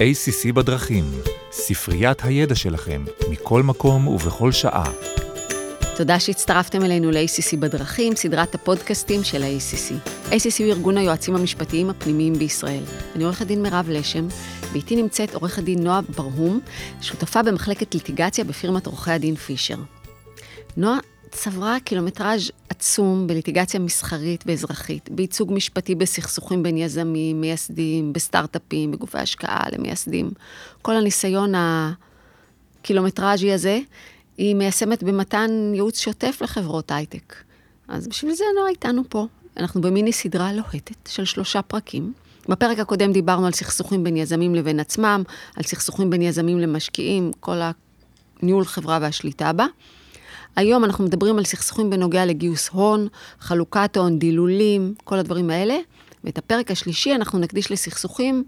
ACC בדרכים, ספריית הידע שלכם, מכל מקום ובכל שעה. תודה שהצטרפתם אלינו ל-ACC בדרכים, סדרת הפודקאסטים של ה-ACC. ACC הוא ארגון היועצים המשפטיים הפנימיים בישראל. אני עורכת דין מירב לשם, ואיתי נמצאת עורכת דין נועה ברהום, שותפה במחלקת ליטיגציה בפירמת עורכי הדין פישר. נועה צברה קילומטראז' עצום בליטיגציה מסחרית ואזרחית, בייצוג משפטי בסכסוכים בין יזמים, מייסדים, בסטארט-אפים, בגופי השקעה למייסדים. כל הניסיון הקילומטראז'י הזה, היא מיישמת במתן ייעוץ שוטף לחברות הייטק. אז בשביל זה נועה איתנו פה. אנחנו במיני סדרה לוהטת של שלושה פרקים. בפרק הקודם דיברנו על סכסוכים בין יזמים לבין עצמם, על סכסוכים בין יזמים למשקיעים, כל הניהול חברה והשליטה בה. היום אנחנו מדברים על סכסוכים בנוגע לגיוס הון, חלוקת הון, דילולים, כל הדברים האלה. ואת הפרק השלישי אנחנו נקדיש לסכסוכים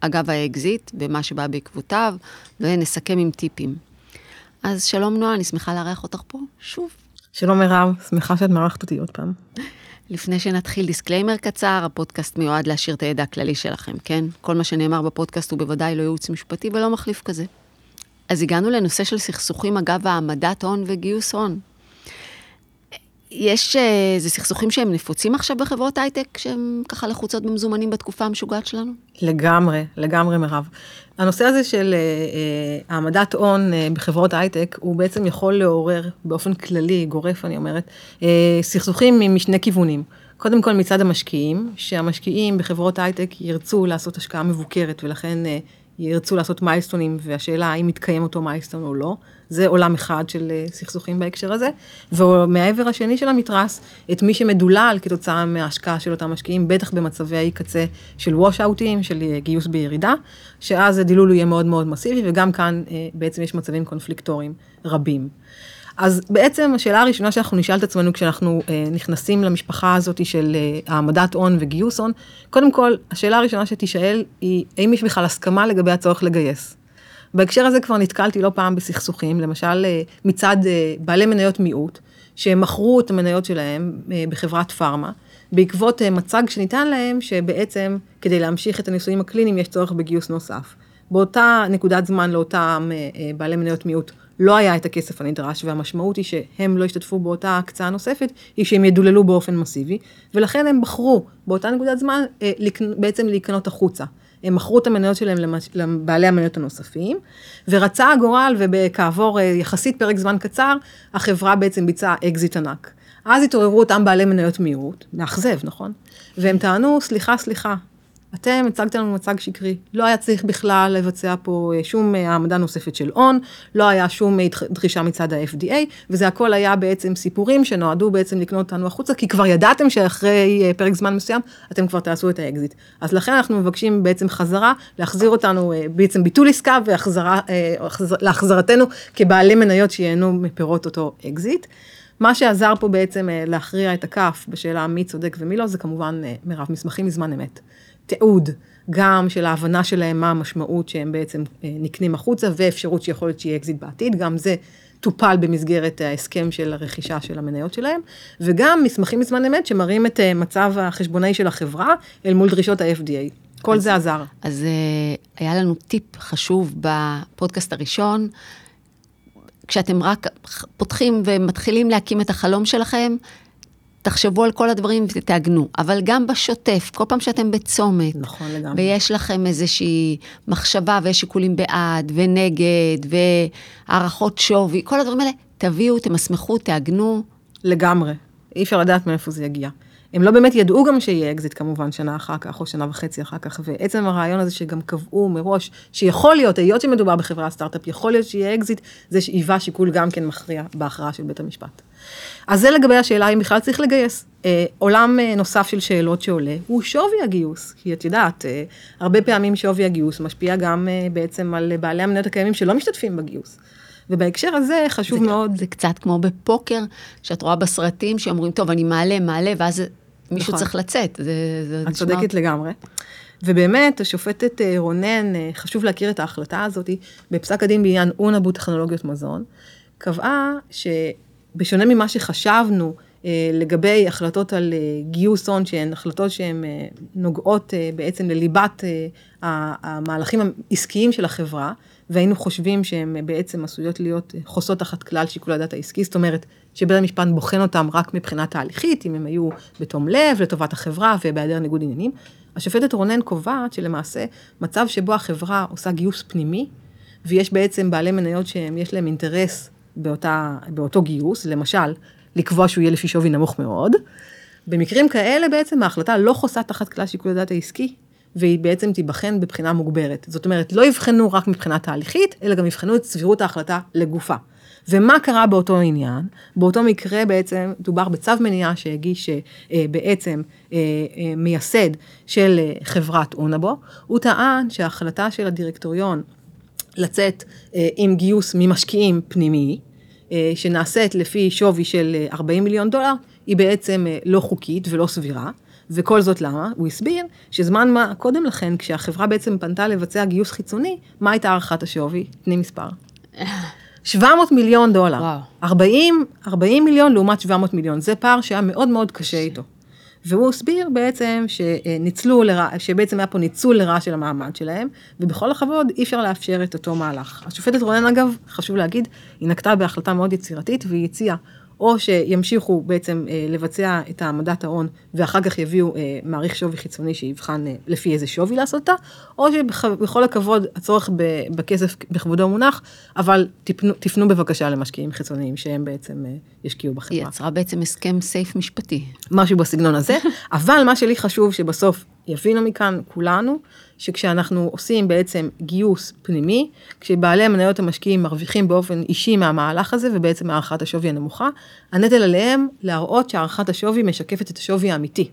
אגב האקזיט ומה שבא בעקבותיו, ונסכם עם טיפים. אז שלום נועה, אני שמחה לארח אותך פה שוב. שלום מירב, שמחה שאת מארחת אותי עוד פעם. לפני שנתחיל, disclaimer קצר, הפודקאסט מיועד להעשיר את הידע הכללי שלכם, כן? כל מה שנאמר בפודקאסט הוא בוודאי לא ייעוץ משפטי ולא מחליף כזה. אז הגענו לנושא של סכסוכים אגב העמדת הון וגיוס הון. יש איזה סכסוכים שהם נפוצים עכשיו בחברות הייטק, שהם ככה לחוצות במזומנים בתקופה המשוגעת שלנו? לגמרי, לגמרי מירב. הנושא הזה של uh, העמדת הון uh, בחברות הייטק, הוא בעצם יכול לעורר באופן כללי, גורף אני אומרת, uh, סכסוכים משני כיוונים. קודם כל מצד המשקיעים, שהמשקיעים בחברות הייטק ירצו לעשות השקעה מבוקרת ולכן uh, ירצו לעשות מיילסטונים, והשאלה האם מתקיים אותו מיילסטון או לא. זה עולם אחד של אה, סכסוכים בהקשר הזה. ומהעבר השני של המתרס, את מי שמדולל כתוצאה מההשקעה של אותם משקיעים, בטח במצבי האי קצה של וושאוטים, של אה, גיוס בירידה, שאז הדילול יהיה מאוד מאוד מסיבי, וגם כאן אה, בעצם יש מצבים קונפליקטוריים רבים. אז בעצם השאלה הראשונה שאנחנו נשאל את עצמנו כשאנחנו אה, נכנסים למשפחה הזאת של אה, העמדת הון וגיוס הון, קודם כל, השאלה הראשונה שתישאל היא, האם יש בכלל הסכמה לגבי הצורך לגייס? בהקשר הזה כבר נתקלתי לא פעם בסכסוכים, למשל אה, מצד אה, בעלי מניות מיעוט, שהם מכרו את המניות שלהם אה, בחברת פארמה, בעקבות אה, מצג שניתן להם, שבעצם כדי להמשיך את הניסויים הקליניים יש צורך בגיוס נוסף. באותה נקודת זמן לאותם אה, אה, בעלי מניות מיעוט לא היה את הכסף הנדרש, והמשמעות היא שהם לא השתתפו באותה הקצאה נוספת, היא שהם ידוללו באופן מסיבי, ולכן הם בחרו באותה נקודת זמן אה, בעצם להיקנות החוצה. הם מכרו את המניות שלהם לבעלי המניות הנוספים, ורצה הגורל וכעבור יחסית פרק זמן קצר, החברה בעצם ביצעה אקזיט ענק. אז התעוררו אותם בעלי מניות מיעוט, מאכזב, נכון? והם טענו, סליחה, סליחה, אתם הצגתם לנו מצג שקרי, לא היה צריך בכלל לבצע פה אה, שום אה, העמדה נוספת של הון, לא היה שום אה, דרישה מצד ה-FDA, וזה הכל היה בעצם סיפורים שנועדו בעצם לקנות אותנו החוצה, כי כבר ידעתם שאחרי פרק זמן מסוים אתם כבר תעשו את האקזיט. אז לכן אנחנו מבקשים בעצם חזרה, להחזיר אותנו, בעצם ביטול עסקה ולהחזרתנו כבעלי מניות שייהנו מפירות אותו אקזיט. מה שעזר פה בעצם להכריע את הכף בשאלה מי צודק ומי לא, זה כמובן מרב מסמכים מזמן אמת. תיעוד גם של ההבנה שלהם מה המשמעות שהם בעצם אה, נקנים החוצה ואפשרות שיכול להיות שיהיה אקזיט בעתיד, גם זה טופל במסגרת ההסכם של הרכישה של המניות שלהם, וגם מסמכים בזמן אמת שמראים את אה, מצב החשבונאי של החברה אל מול דרישות ה-FDA. כל אז, זה עזר. אז אה, היה לנו טיפ חשוב בפודקאסט הראשון, כשאתם רק פותחים ומתחילים להקים את החלום שלכם, תחשבו על כל הדברים ותעגנו, אבל גם בשוטף, כל פעם שאתם בצומת, נכון לגמרי, ויש לכם איזושהי מחשבה ויש שיקולים בעד ונגד והערכות שווי, כל הדברים האלה, תביאו, תמסמכו, תעגנו. לגמרי, אי אפשר לדעת מאיפה זה יגיע. הם לא באמת ידעו גם שיהיה אקזיט כמובן שנה אחר כך או שנה וחצי אחר כך, ועצם הרעיון הזה שגם קבעו מראש שיכול להיות, היות שמדובר בחברת סטארט-אפ, יכול להיות שיהיה אקזיט, זה היווה שיקול גם כן מכריע בהכרעה של בית המשפט. אז זה לגבי השאלה אם בכלל צריך לגייס. אה, עולם אה, נוסף של שאלות שעולה הוא שווי הגיוס, כי את יודעת, אה, הרבה פעמים שווי הגיוס משפיע גם אה, בעצם על בעלי המניות הקיימים שלא משתתפים בגיוס. ובהקשר הזה חשוב זה, מאוד... זה קצת כמו בפוקר, שאת רואה בסרטים שאומרים, טוב, אני מעלה, מעלה, ואז מישהו נכון. צריך לצאת. זה, זה את צודקת נשמע... לגמרי. ובאמת, השופטת אה, רונן, אה, חשוב להכיר את ההחלטה הזאת, בפסק הדין בעניין אונבו טכנולוגיות מזון, קבעה שבשונה ממה שחשבנו, אה, לגבי החלטות על אה, גיוס הון, שהן החלטות שהן אה, נוגעות בעצם לליבת המהלכים העסקיים של החברה, והיינו חושבים שהן בעצם עשויות להיות חוסות תחת כלל שיקול הדעת העסקי, זאת אומרת שבית המשפט בוחן אותם רק מבחינה תהליכית, אם הם היו בתום לב, לטובת החברה ובהיעדר ניגוד עניינים. השופטת רונן קובעת שלמעשה מצב שבו החברה עושה גיוס פנימי, ויש בעצם בעלי מניות שיש להם אינטרס באותה, באותו גיוס, למשל, לקבוע שהוא יהיה לפי שווי נמוך מאוד. במקרים כאלה בעצם ההחלטה לא חוסה תחת כלל שיקול הדעת העסקי, והיא בעצם תיבחן בבחינה מוגברת. זאת אומרת, לא יבחנו רק מבחינה תהליכית, אלא גם יבחנו את סבירות ההחלטה לגופה. ומה קרה באותו עניין? באותו מקרה בעצם דובר בצו מניעה שהגיש אה, בעצם אה, אה, מייסד של אה, חברת אונבו. הוא טען שההחלטה של הדירקטוריון לצאת אה, עם גיוס ממשקיעים פנימי, אה, שנעשית לפי שווי של 40 אה, מיליון דולר, היא בעצם לא חוקית ולא סבירה. וכל זאת למה? הוא הסביר שזמן מה קודם לכן, כשהחברה בעצם פנתה לבצע גיוס חיצוני, מה הייתה הערכת השווי? תני מספר. 700 מיליון דולר. וואו. 40, 40 מיליון לעומת 700 מיליון. זה פער שהיה מאוד מאוד קשה איתו. והוא הסביר בעצם שניצלו לרע, שבעצם היה פה ניצול לרע של המעמד שלהם, ובכל הכבוד אי אפשר לאפשר את אותו מהלך. השופטת רונן אגב, חשוב להגיד, היא נקטה בהחלטה מאוד יצירתית והיא הציעה או שימשיכו בעצם אה, לבצע את העמדת ההון ואחר כך יביאו אה, מעריך שווי חיצוני שיבחן אה, לפי איזה שווי לעשות אותה, או שבכל הכבוד הצורך בכסף בכבודו מונח, אבל תפנו, תפנו בבקשה למשקיעים חיצוניים שהם בעצם ישקיעו בחברה. היא יצרה בעצם הסכם סייף משפטי. משהו בסגנון הזה, אבל מה שלי חשוב שבסוף יבינו מכאן כולנו, שכשאנחנו עושים בעצם גיוס פנימי, כשבעלי המניות המשקיעים מרוויחים באופן אישי מהמהלך הזה, ובעצם הערכת השווי הנמוכה, הנטל עליהם להראות שהערכת השווי משקפת את השווי האמיתי.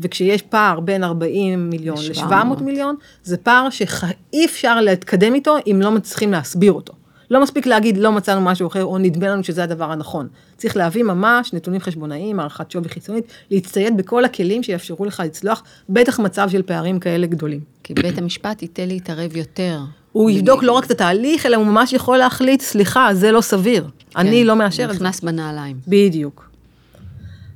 וכשיש פער בין 40 מיליון ל-700 מיליון, זה פער שאי אפשר להתקדם איתו אם לא מצליחים להסביר אותו. לא מספיק להגיד לא מצאנו משהו אחר או נדמה לנו שזה הדבר הנכון. צריך להביא ממש נתונים חשבונאיים, הערכת שווי חיצונית, להצטייד בכל הכלים שיאפשרו לך לצלוח, בטח מצב של פערים כאלה גדולים. כי בית המשפט ייתן להתערב יותר. הוא יבדוק לא רק את התהליך, אלא הוא ממש יכול להחליט, סליחה, זה לא סביר. כן, אני לא מאשר את זה. נכנס בנעליים. בדיוק.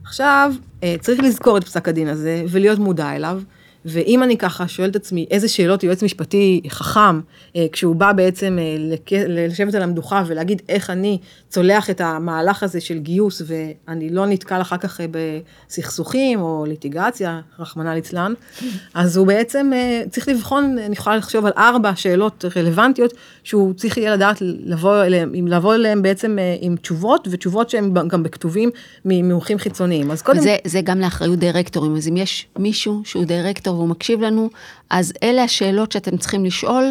עכשיו, אה, צריך לזכור את פסק הדין הזה ולהיות מודע אליו. ואם אני ככה שואלת את עצמי איזה שאלות יועץ משפטי חכם, אה, כשהוא בא בעצם אה, לשבת על המדוכה ולהגיד איך אני צולח את המהלך הזה של גיוס ואני לא נתקל אחר כך אה, בסכסוכים או ליטיגציה, רחמנא ליצלן, אז הוא בעצם צריך לבחון, אני יכולה לחשוב על ארבע שאלות רלוונטיות שהוא צריך יהיה לדעת לבוא אליהם, לבוא אליהם בעצם עם תשובות ותשובות שהן גם בכתובים ממומחים חיצוניים. אז קודם... זה, זה גם לאחריות דירקטורים, אז אם יש מישהו שהוא דירקטור, טוב, והוא מקשיב לנו, אז אלה השאלות שאתם צריכים לשאול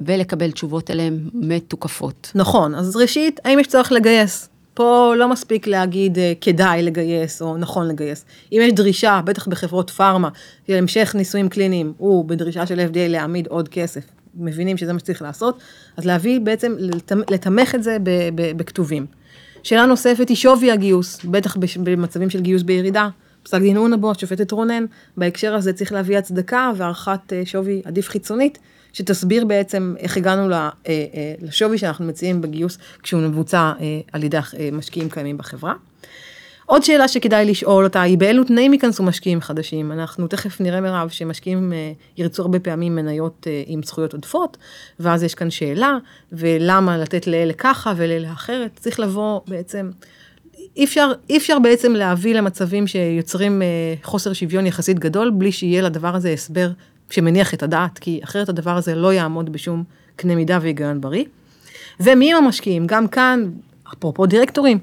ולקבל תשובות עליהן מתוקפות. נכון, אז ראשית, האם יש צורך לגייס? פה לא מספיק להגיד uh, כדאי לגייס או נכון לגייס. אם יש דרישה, בטח בחברות פארמה, של המשך ניסויים קליניים, הוא בדרישה של FDA להעמיד עוד כסף, מבינים שזה מה שצריך לעשות, אז להביא בעצם, לתמך את זה בכתובים. שאלה נוספת היא שווי הגיוס, בטח במצבים של גיוס בירידה. פסק דין אונבו, השופטת רונן, בהקשר הזה צריך להביא הצדקה והערכת אה, שווי עדיף חיצונית, שתסביר בעצם איך הגענו אה, אה, לשווי שאנחנו מציעים בגיוס כשהוא מבוצע על ידי משקיעים קיימים בחברה. עוד שאלה שכדאי לשאול אותה היא באילו תנאים ייכנסו משקיעים חדשים. אנחנו תכף נראה מרב שמשקיעים ירצו הרבה פעמים מניות עם זכויות עודפות, ואז יש כאן שאלה, ולמה לתת לאלה ככה ולאלה אחרת. צריך לבוא בעצם אי אפשר, אי אפשר בעצם להביא למצבים שיוצרים אה, חוסר שוויון יחסית גדול, בלי שיהיה לדבר הזה הסבר שמניח את הדעת, כי אחרת הדבר הזה לא יעמוד בשום קנה מידה והיגיון בריא. ומי הם המשקיעים? גם כאן, אפרופו דירקטורים,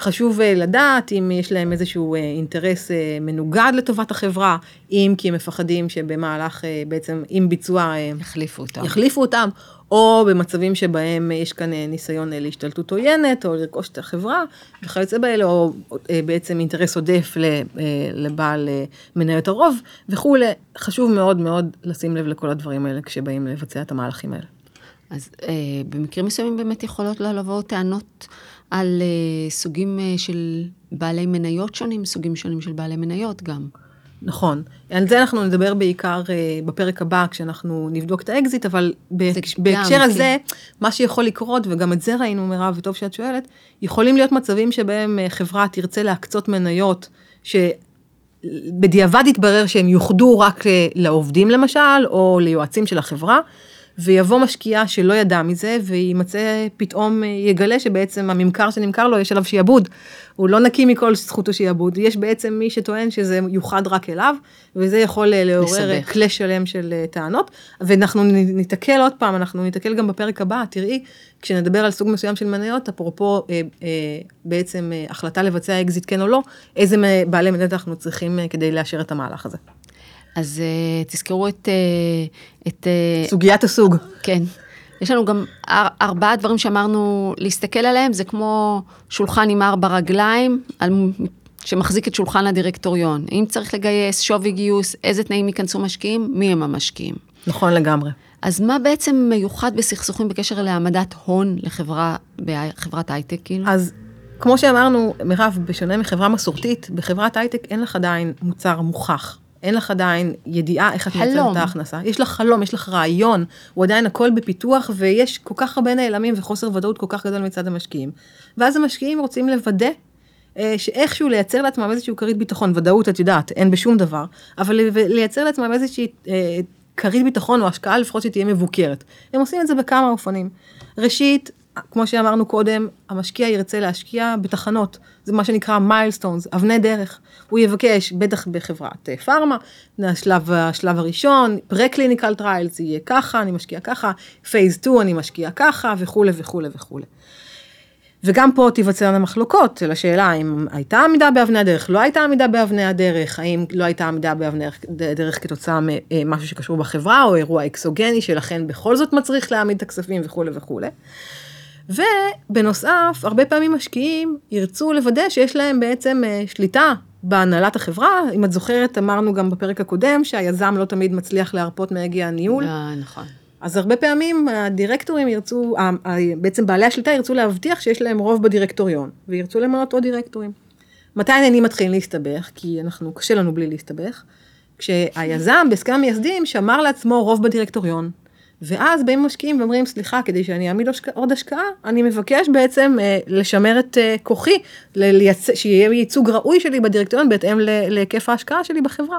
חשוב אה, לדעת אם יש להם איזשהו אה, אינטרס מנוגד לטובת החברה, אם כי הם מפחדים שבמהלך בעצם, עם ביצוע... יחליפו אותם. יחליפו אותם, או במצבים שבהם יש כאן אה, ניסיון אה, להשתלטות עוינת, או לרכוש את החברה, וכיוצא באלה, או אה, בעצם אינטרס עודף לבעל מניות הרוב וכולי. חשוב מאוד מאוד לשים לב לכל הדברים האלה כשבאים לבצע את המהלכים האלה. אז אה, במקרים מסוימים באמת יכולות לבוא טענות על אה, סוגים אה, של בעלי מניות שונים, סוגים שונים של בעלי מניות גם. נכון. על זה אנחנו נדבר בעיקר אה, בפרק הבא, כשאנחנו נבדוק את האקזיט, אבל בהקש... בהקשר הזה, מה שיכול לקרות, וגם את זה ראינו, מירב, וטוב שאת שואלת, יכולים להיות מצבים שבהם uh, חברה תרצה להקצות מניות, שבדיעבד יתברר שהם יוחדו רק uh, לעובדים למשל, או ליועצים של החברה. ויבוא משקיע שלא ידע מזה, ויימצא פתאום, יגלה שבעצם הממכר שנמכר לו, יש עליו שיעבוד. הוא לא נקי מכל זכות השיעבוד, יש בעצם מי שטוען שזה יוחד רק אליו, וזה יכול לעורר כלי שלם של אה, טענות. ואנחנו ניתקל עוד פעם, אנחנו ניתקל גם בפרק הבא, תראי, כשנדבר על סוג מסוים של מניות, אפרופו אה, אה, בעצם אה, החלטה לבצע אקזיט כן או לא, איזה בעלי מניות אנחנו צריכים אה, כדי לאשר את המהלך הזה. אז אה, תזכרו את... אה, את אה, סוגיית הסוג. כן. יש לנו גם ארבעה דברים שאמרנו להסתכל עליהם, זה כמו שולחן עם ארבע רגליים, על, שמחזיק את שולחן הדירקטוריון. אם צריך לגייס, שווי גיוס, איזה תנאים ייכנסו משקיעים, מי הם המשקיעים. נכון לגמרי. אז מה בעצם מיוחד בסכסוכים בקשר להעמדת הון לחברה, בחברת הייטק, כאילו? אז כמו שאמרנו, מירב, בשונה מחברה מסורתית, בחברת הייטק אין לך עדיין מוצר מוכח. אין לך עדיין ידיעה איך את מייצרת את ההכנסה. יש לך חלום, יש לך רעיון, הוא עדיין הכל בפיתוח, ויש כל כך הרבה נעלמים וחוסר ודאות כל כך גדול מצד המשקיעים. ואז המשקיעים רוצים לוודא אה, שאיכשהו לייצר לעצמם איזשהו כרית ביטחון, ודאות את יודעת, אין בשום דבר, אבל לייצר לעצמם איזושהי אה, כרית ביטחון או השקעה לפחות שתהיה מבוקרת. הם עושים את זה בכמה אופנים. ראשית, כמו שאמרנו קודם, המשקיע ירצה להשקיע בתחנות, זה מה שנקרא milestones, אבני דרך. הוא יבקש, בטח בחברת אה, פארמה, השלב, השלב הראשון, pre-clinical trials, יהיה ככה, אני משקיע ככה, phase 2 אני משקיע ככה, וכולי וכולי וכולי. וגם פה תיווצרנה מחלוקות לשאלה האם הייתה עמידה באבני הדרך, לא הייתה עמידה באבני הדרך, האם לא הייתה עמידה באבני הדרך כתוצאה ממשהו שקשור בחברה או אירוע אקסוגני שלכן בכל זאת מצריך להעמיד את הכספים וכולי וכולי. ובנוסף, הרבה פעמים משקיעים ירצו לוודא שיש להם בעצם אה, שליטה בהנהלת החברה. אם את זוכרת, אמרנו גם בפרק הקודם שהיזם לא תמיד מצליח להרפות מהגיע הניהול. אה, נכון. אז הרבה פעמים הדירקטורים ירצו, בעצם בעלי השליטה ירצו להבטיח שיש להם רוב בדירקטוריון, וירצו למנות עוד דירקטורים. מתי העניינים מתחילים להסתבך? כי אנחנו, קשה לנו בלי להסתבך. כשהיזם בהסכם המייסדים שמר לעצמו רוב בדירקטוריון, ואז באים משקיעים ואומרים, סליחה, כדי שאני אעמיד עוד השקעה, אני מבקש בעצם אה, לשמר את אה, כוחי, לייצ... שיהיה ייצוג ראוי שלי בדירקטוריון בהתאם להיקף ההשקעה שלי בחברה.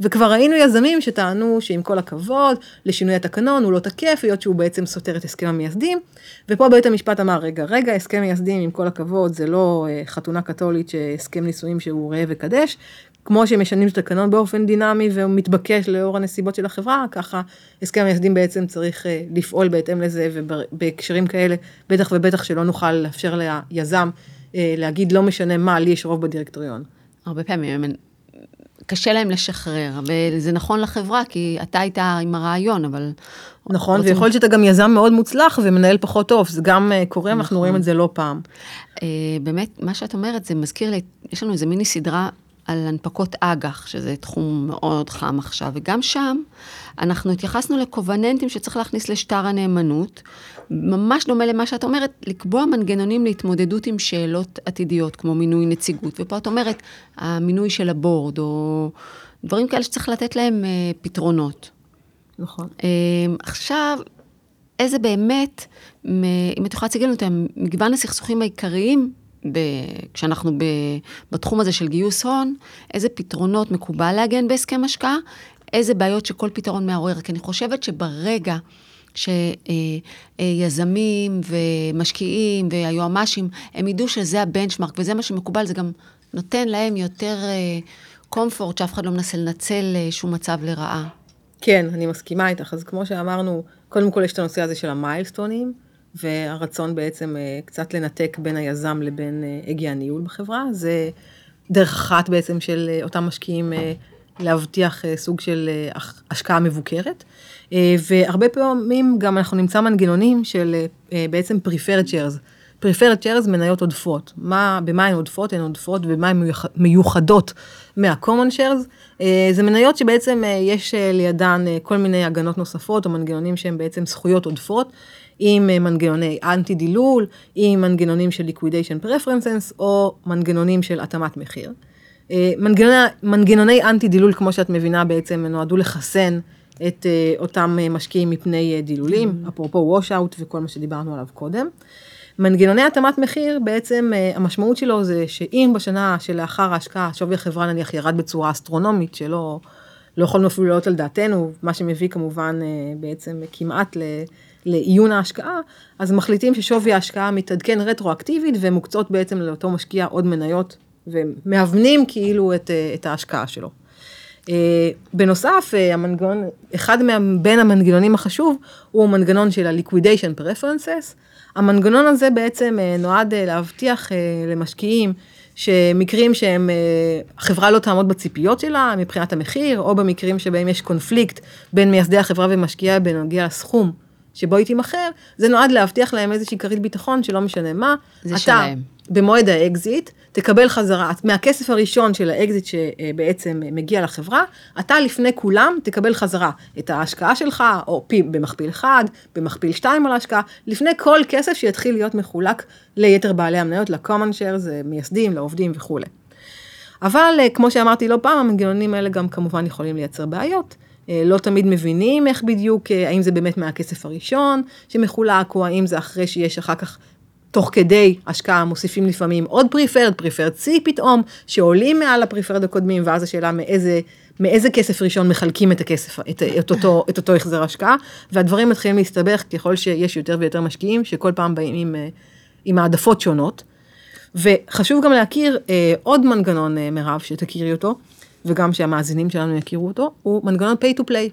וכבר ראינו יזמים שטענו שעם כל הכבוד לשינוי התקנון הוא לא תקף, היות שהוא בעצם סותר את הסכם המייסדים. ופה בית המשפט אמר, רגע, רגע, הסכם מייסדים עם כל הכבוד זה לא אה, חתונה קתולית שהסכם נישואים שהוא ראה וקדש, כמו שמשנים את התקנון באופן דינמי והוא מתבקש לאור הנסיבות של החברה, ככה הסכם המייסדים בעצם צריך אה, לפעול בהתאם לזה, ובהקשרים כאלה, בטח ובטח שלא נוכל לאפשר ליזם אה, להגיד לא משנה מה, לי יש רוב בדירקטוריון. הרבה פעמים קשה להם לשחרר, וזה נכון לחברה, כי אתה היית עם הרעיון, אבל... נכון, רוצים... ויכול להיות שאתה גם יזם מאוד מוצלח ומנהל פחות טוב, זה גם אה, קורה, נכון. אנחנו רואים את זה לא פעם. באמת, מה שאת אומרת, זה מזכיר לי, יש לנו איזה מיני סדרה על הנפקות אג"ח, שזה תחום מאוד חם עכשיו, וגם שם אנחנו התייחסנו לקובננטים שצריך להכניס לשטר הנאמנות, ממש דומה למה שאת אומרת, לקבוע מנגנונים להתמודדות עם שאלות עתידיות, כמו מינוי נציגות, ופה את אומרת, המינוי של הבורד, או דברים כאלה שצריך לתת להם אה, פתרונות. נכון. אה, עכשיו, איזה באמת, אם את יכולה להציג לנו את מגוון הסכסוכים העיקריים ב, כשאנחנו ב, בתחום הזה של גיוס הון, איזה פתרונות מקובל להגן בהסכם השקעה, איזה בעיות שכל פתרון מעורר. כי אני חושבת שברגע שיזמים ומשקיעים והיועמ"שים, הם ידעו שזה הבנצ'מארק וזה מה שמקובל, זה גם נותן להם יותר קומפורט, שאף אחד לא מנסה לנצל אה, שום מצב לרעה. כן, אני מסכימה איתך. אז כמו שאמרנו, קודם כל יש את הנושא הזה של המיילסטונים. והרצון בעצם אה, קצת לנתק בין היזם לבין אה, הגה הניהול בחברה. זה דרך אחת בעצם של אה, אותם משקיעים להבטיח סוג של השקעה מבוקרת. והרבה פעמים גם אנחנו נמצא מנגנונים של בעצם preferred shares. preferred shares מניות עודפות. מה, במה הן עודפות? הן עודפות ובמה הן מיוחדות מה-common shares. זה מניות שבעצם יש לידן כל מיני הגנות נוספות או מנגנונים שהם בעצם זכויות עודפות. עם אה, מנגנוני אנטי דילול, עם מנגנונים של liquidation preferences או מנגנונים של התאמת מחיר. אה, מנגנוני, מנגנוני אנטי דילול, כמו שאת מבינה, בעצם נועדו לחסן את אה, אותם משקיעים מפני דילולים, אפרופו ווש-אאוט וכל מה שדיברנו עליו קודם. מנגנוני התאמת מחיר, בעצם המשמעות שלו זה שאם בשנה שלאחר ההשקעה שווי החברה נניח ירד בצורה אסטרונומית, שלא לא יכולנו אפילו לעלות על דעתנו, מה שמביא כמובן בעצם כמעט. לעיון ההשקעה, אז מחליטים ששווי ההשקעה מתעדכן רטרואקטיבית ומוקצות בעצם לאותו משקיע עוד מניות ומאבנים כאילו את, אה, את ההשקעה שלו. אה, בנוסף, אה, המנגנון, אחד מבין המנגנונים החשוב הוא מנגנון של ה-liquidation preferences. המנגנון הזה בעצם נועד להבטיח למשקיעים שבמקרים שהם, החברה לא תעמוד בציפיות שלה מבחינת המחיר, או במקרים שבהם יש קונפליקט בין מייסדי החברה ומשקיעיה בנוגע לסכום שבו היא תימכר, זה נועד להבטיח להם איזושהי כרית ביטחון שלא משנה מה. זה אתה, שלהם. במועד האקזיט, תקבל חזרה, מהכסף הראשון של האקזיט שבעצם מגיע לחברה, אתה לפני כולם תקבל חזרה את ההשקעה שלך, או פי במכפיל אחד, במכפיל שתיים על ההשקעה, לפני כל כסף שיתחיל להיות מחולק ליתר בעלי המניות, ל-common shares, מייסדים, לעובדים וכולי. אבל כמו שאמרתי לא פעם, המנגנונים האלה גם כמובן יכולים לייצר בעיות. אה, לא תמיד מבינים איך בדיוק, אה, האם זה באמת מהכסף הראשון שמחולק, או האם זה אחרי שיש אחר כך, תוך כדי השקעה מוסיפים לפעמים עוד פריפרד, פריפרד C פתאום, שעולים מעל הפריפרד הקודמים, ואז השאלה מאיזה, מאיזה כסף ראשון מחלקים את הכסף, את, את, אותו, את אותו החזר השקעה, והדברים מתחילים להסתבך ככל שיש יותר ויותר משקיעים, שכל פעם באים עם, אה, עם העדפות שונות. וחשוב גם להכיר עוד מנגנון, מירב, שתכירי אותו, וגם שהמאזינים שלנו יכירו אותו, הוא מנגנון pay to play.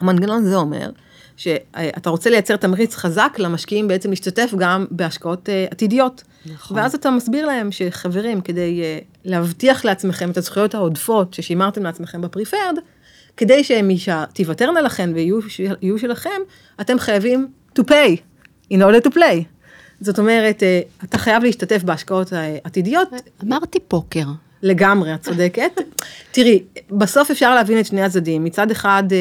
המנגנון הזה אומר שאתה רוצה לייצר תמריץ חזק למשקיעים בעצם להשתתף גם בהשקעות uh, עתידיות. נכון. ואז אתה מסביר להם שחברים, כדי uh, להבטיח לעצמכם את הזכויות העודפות ששימרתם לעצמכם בפריפרד, כדי שהם תיוותרנה לכם ויהיו שלכם, אתם חייבים to pay in order to play. זאת אומרת, אה, אתה חייב להשתתף בהשקעות העתידיות. אמרתי פוקר. לגמרי, את צודקת. תראי, בסוף אפשר להבין את שני הצדדים. מצד אחד, אה,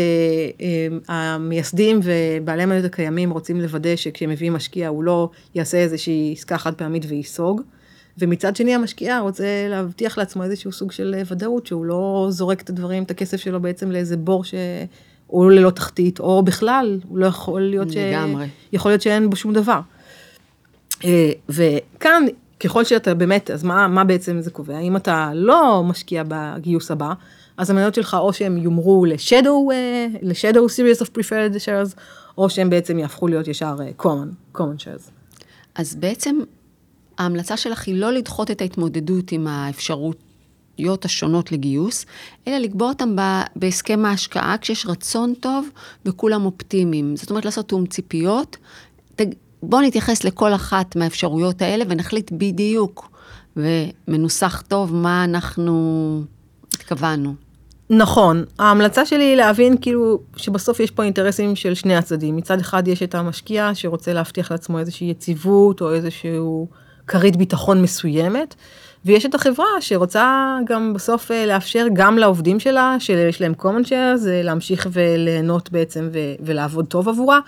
אה, המייסדים ובעלי המניות הקיימים רוצים לוודא שכשהם מביאים משקיע, הוא לא יעשה איזושהי עסקה חד פעמית וייסוג. ומצד שני, המשקיע רוצה להבטיח לעצמו איזשהו סוג של אה, ודאות, שהוא לא זורק את הדברים, את הכסף שלו בעצם לאיזה בור שהוא ללא תחתית, או בכלל, הוא לא יכול להיות לגמרי. ש... יכול להיות שאין בו שום דבר. וכאן ככל שאתה באמת, אז מה, מה בעצם זה קובע? אם אתה לא משקיע בגיוס הבא, אז המניות שלך או שהם יומרו לשדו, לשדו series of preferred shares, או שהם בעצם יהפכו להיות ישר uh, common, common shares. אז בעצם ההמלצה שלך היא לא לדחות את ההתמודדות עם האפשרויות השונות לגיוס, אלא לקבוע אותם בהסכם ההשקעה כשיש רצון טוב וכולם אופטימיים. זאת אומרת, לעשות תאום ציפיות. בואו נתייחס לכל אחת מהאפשרויות האלה ונחליט בדיוק ומנוסח טוב מה אנחנו התכוונו. נכון, ההמלצה שלי היא להבין כאילו שבסוף יש פה אינטרסים של שני הצדדים. מצד אחד יש את המשקיע שרוצה להבטיח לעצמו איזושהי יציבות או איזשהו כרית ביטחון מסוימת, ויש את החברה שרוצה גם בסוף אה, לאפשר גם לעובדים שלה, שיש להם common shares, אה, להמשיך וליהנות בעצם ולעבוד טוב עבורה,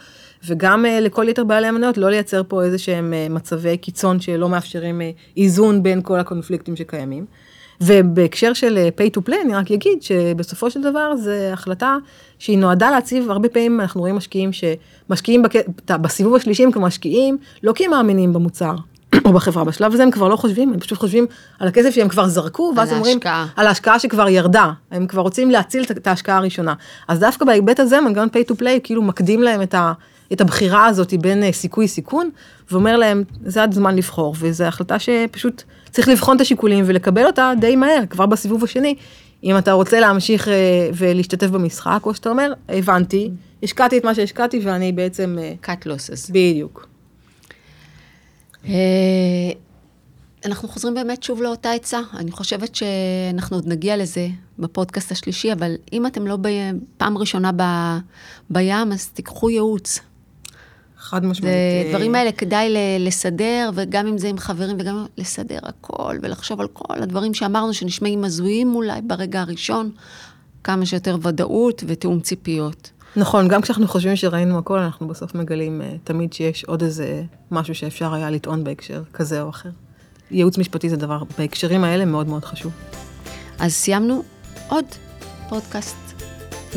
וגם אה, לכל יתר בעלי המניות לא לייצר פה איזה שהם מצבי קיצון שלא מאפשרים איזון בין כל הקונפליקטים שקיימים. ובהקשר של pay to play אני רק אגיד שבסופו של דבר זו החלטה שהיא נועדה להציב, הרבה פעמים אנחנו רואים משקיעים שמשקיעים בק... בסיבוב השלישי כמשקיעים, לא כי הם מאמינים במוצר, או בחברה. בשלב הזה הם כבר לא חושבים, הם פשוט חושבים על הכסף שהם כבר זרקו, ואז אומרים, על ההשקעה שכבר ירדה, הם כבר רוצים להציל את ההשקעה הראשונה. אז דווקא בהיבט הזה, מנגנון pay to play כאילו מקדים להם את, ה, את הבחירה הזאת בין אה, סיכוי סיכון, ואומר להם, זה הזמן לבחור, וזו החלטה שפשוט צריך לבחון את השיקולים ולקבל אותה די מהר, כבר בסיבוב השני. אם אתה רוצה להמשיך אה, ולהשתתף במשחק, או שאתה אומר, הבנתי, השקעתי את מה שהשקעתי ואני בעצם... אה, cut losses. בדיוק. אה, אנחנו חוזרים באמת שוב לאותה עצה. אני חושבת שאנחנו עוד נגיע לזה בפודקאסט השלישי, אבל אם אתם לא פעם ראשונה ב, בים, אז תיקחו ייעוץ. חד משמעית. דברים האלה כדאי לסדר, וגם אם זה עם חברים, וגם לסדר הכל, ולחשוב על כל הדברים שאמרנו שנשמעים הזויים אולי ברגע הראשון, כמה שיותר ודאות ותיאום ציפיות. נכון, גם כשאנחנו חושבים שראינו הכל, אנחנו בסוף מגלים uh, תמיד שיש עוד איזה משהו שאפשר היה לטעון בהקשר כזה או אחר. ייעוץ משפטי זה דבר, בהקשרים האלה מאוד מאוד חשוב. אז סיימנו עוד פודקאסט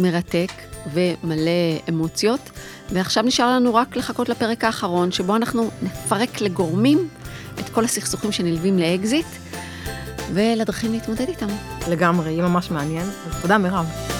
מרתק ומלא אמוציות, ועכשיו נשאר לנו רק לחכות לפרק האחרון, שבו אנחנו נפרק לגורמים את כל הסכסוכים שנלווים לאקזיט, ולדרכים להתמודד איתם. לגמרי, יהיה ממש מעניין. אז תודה מירב.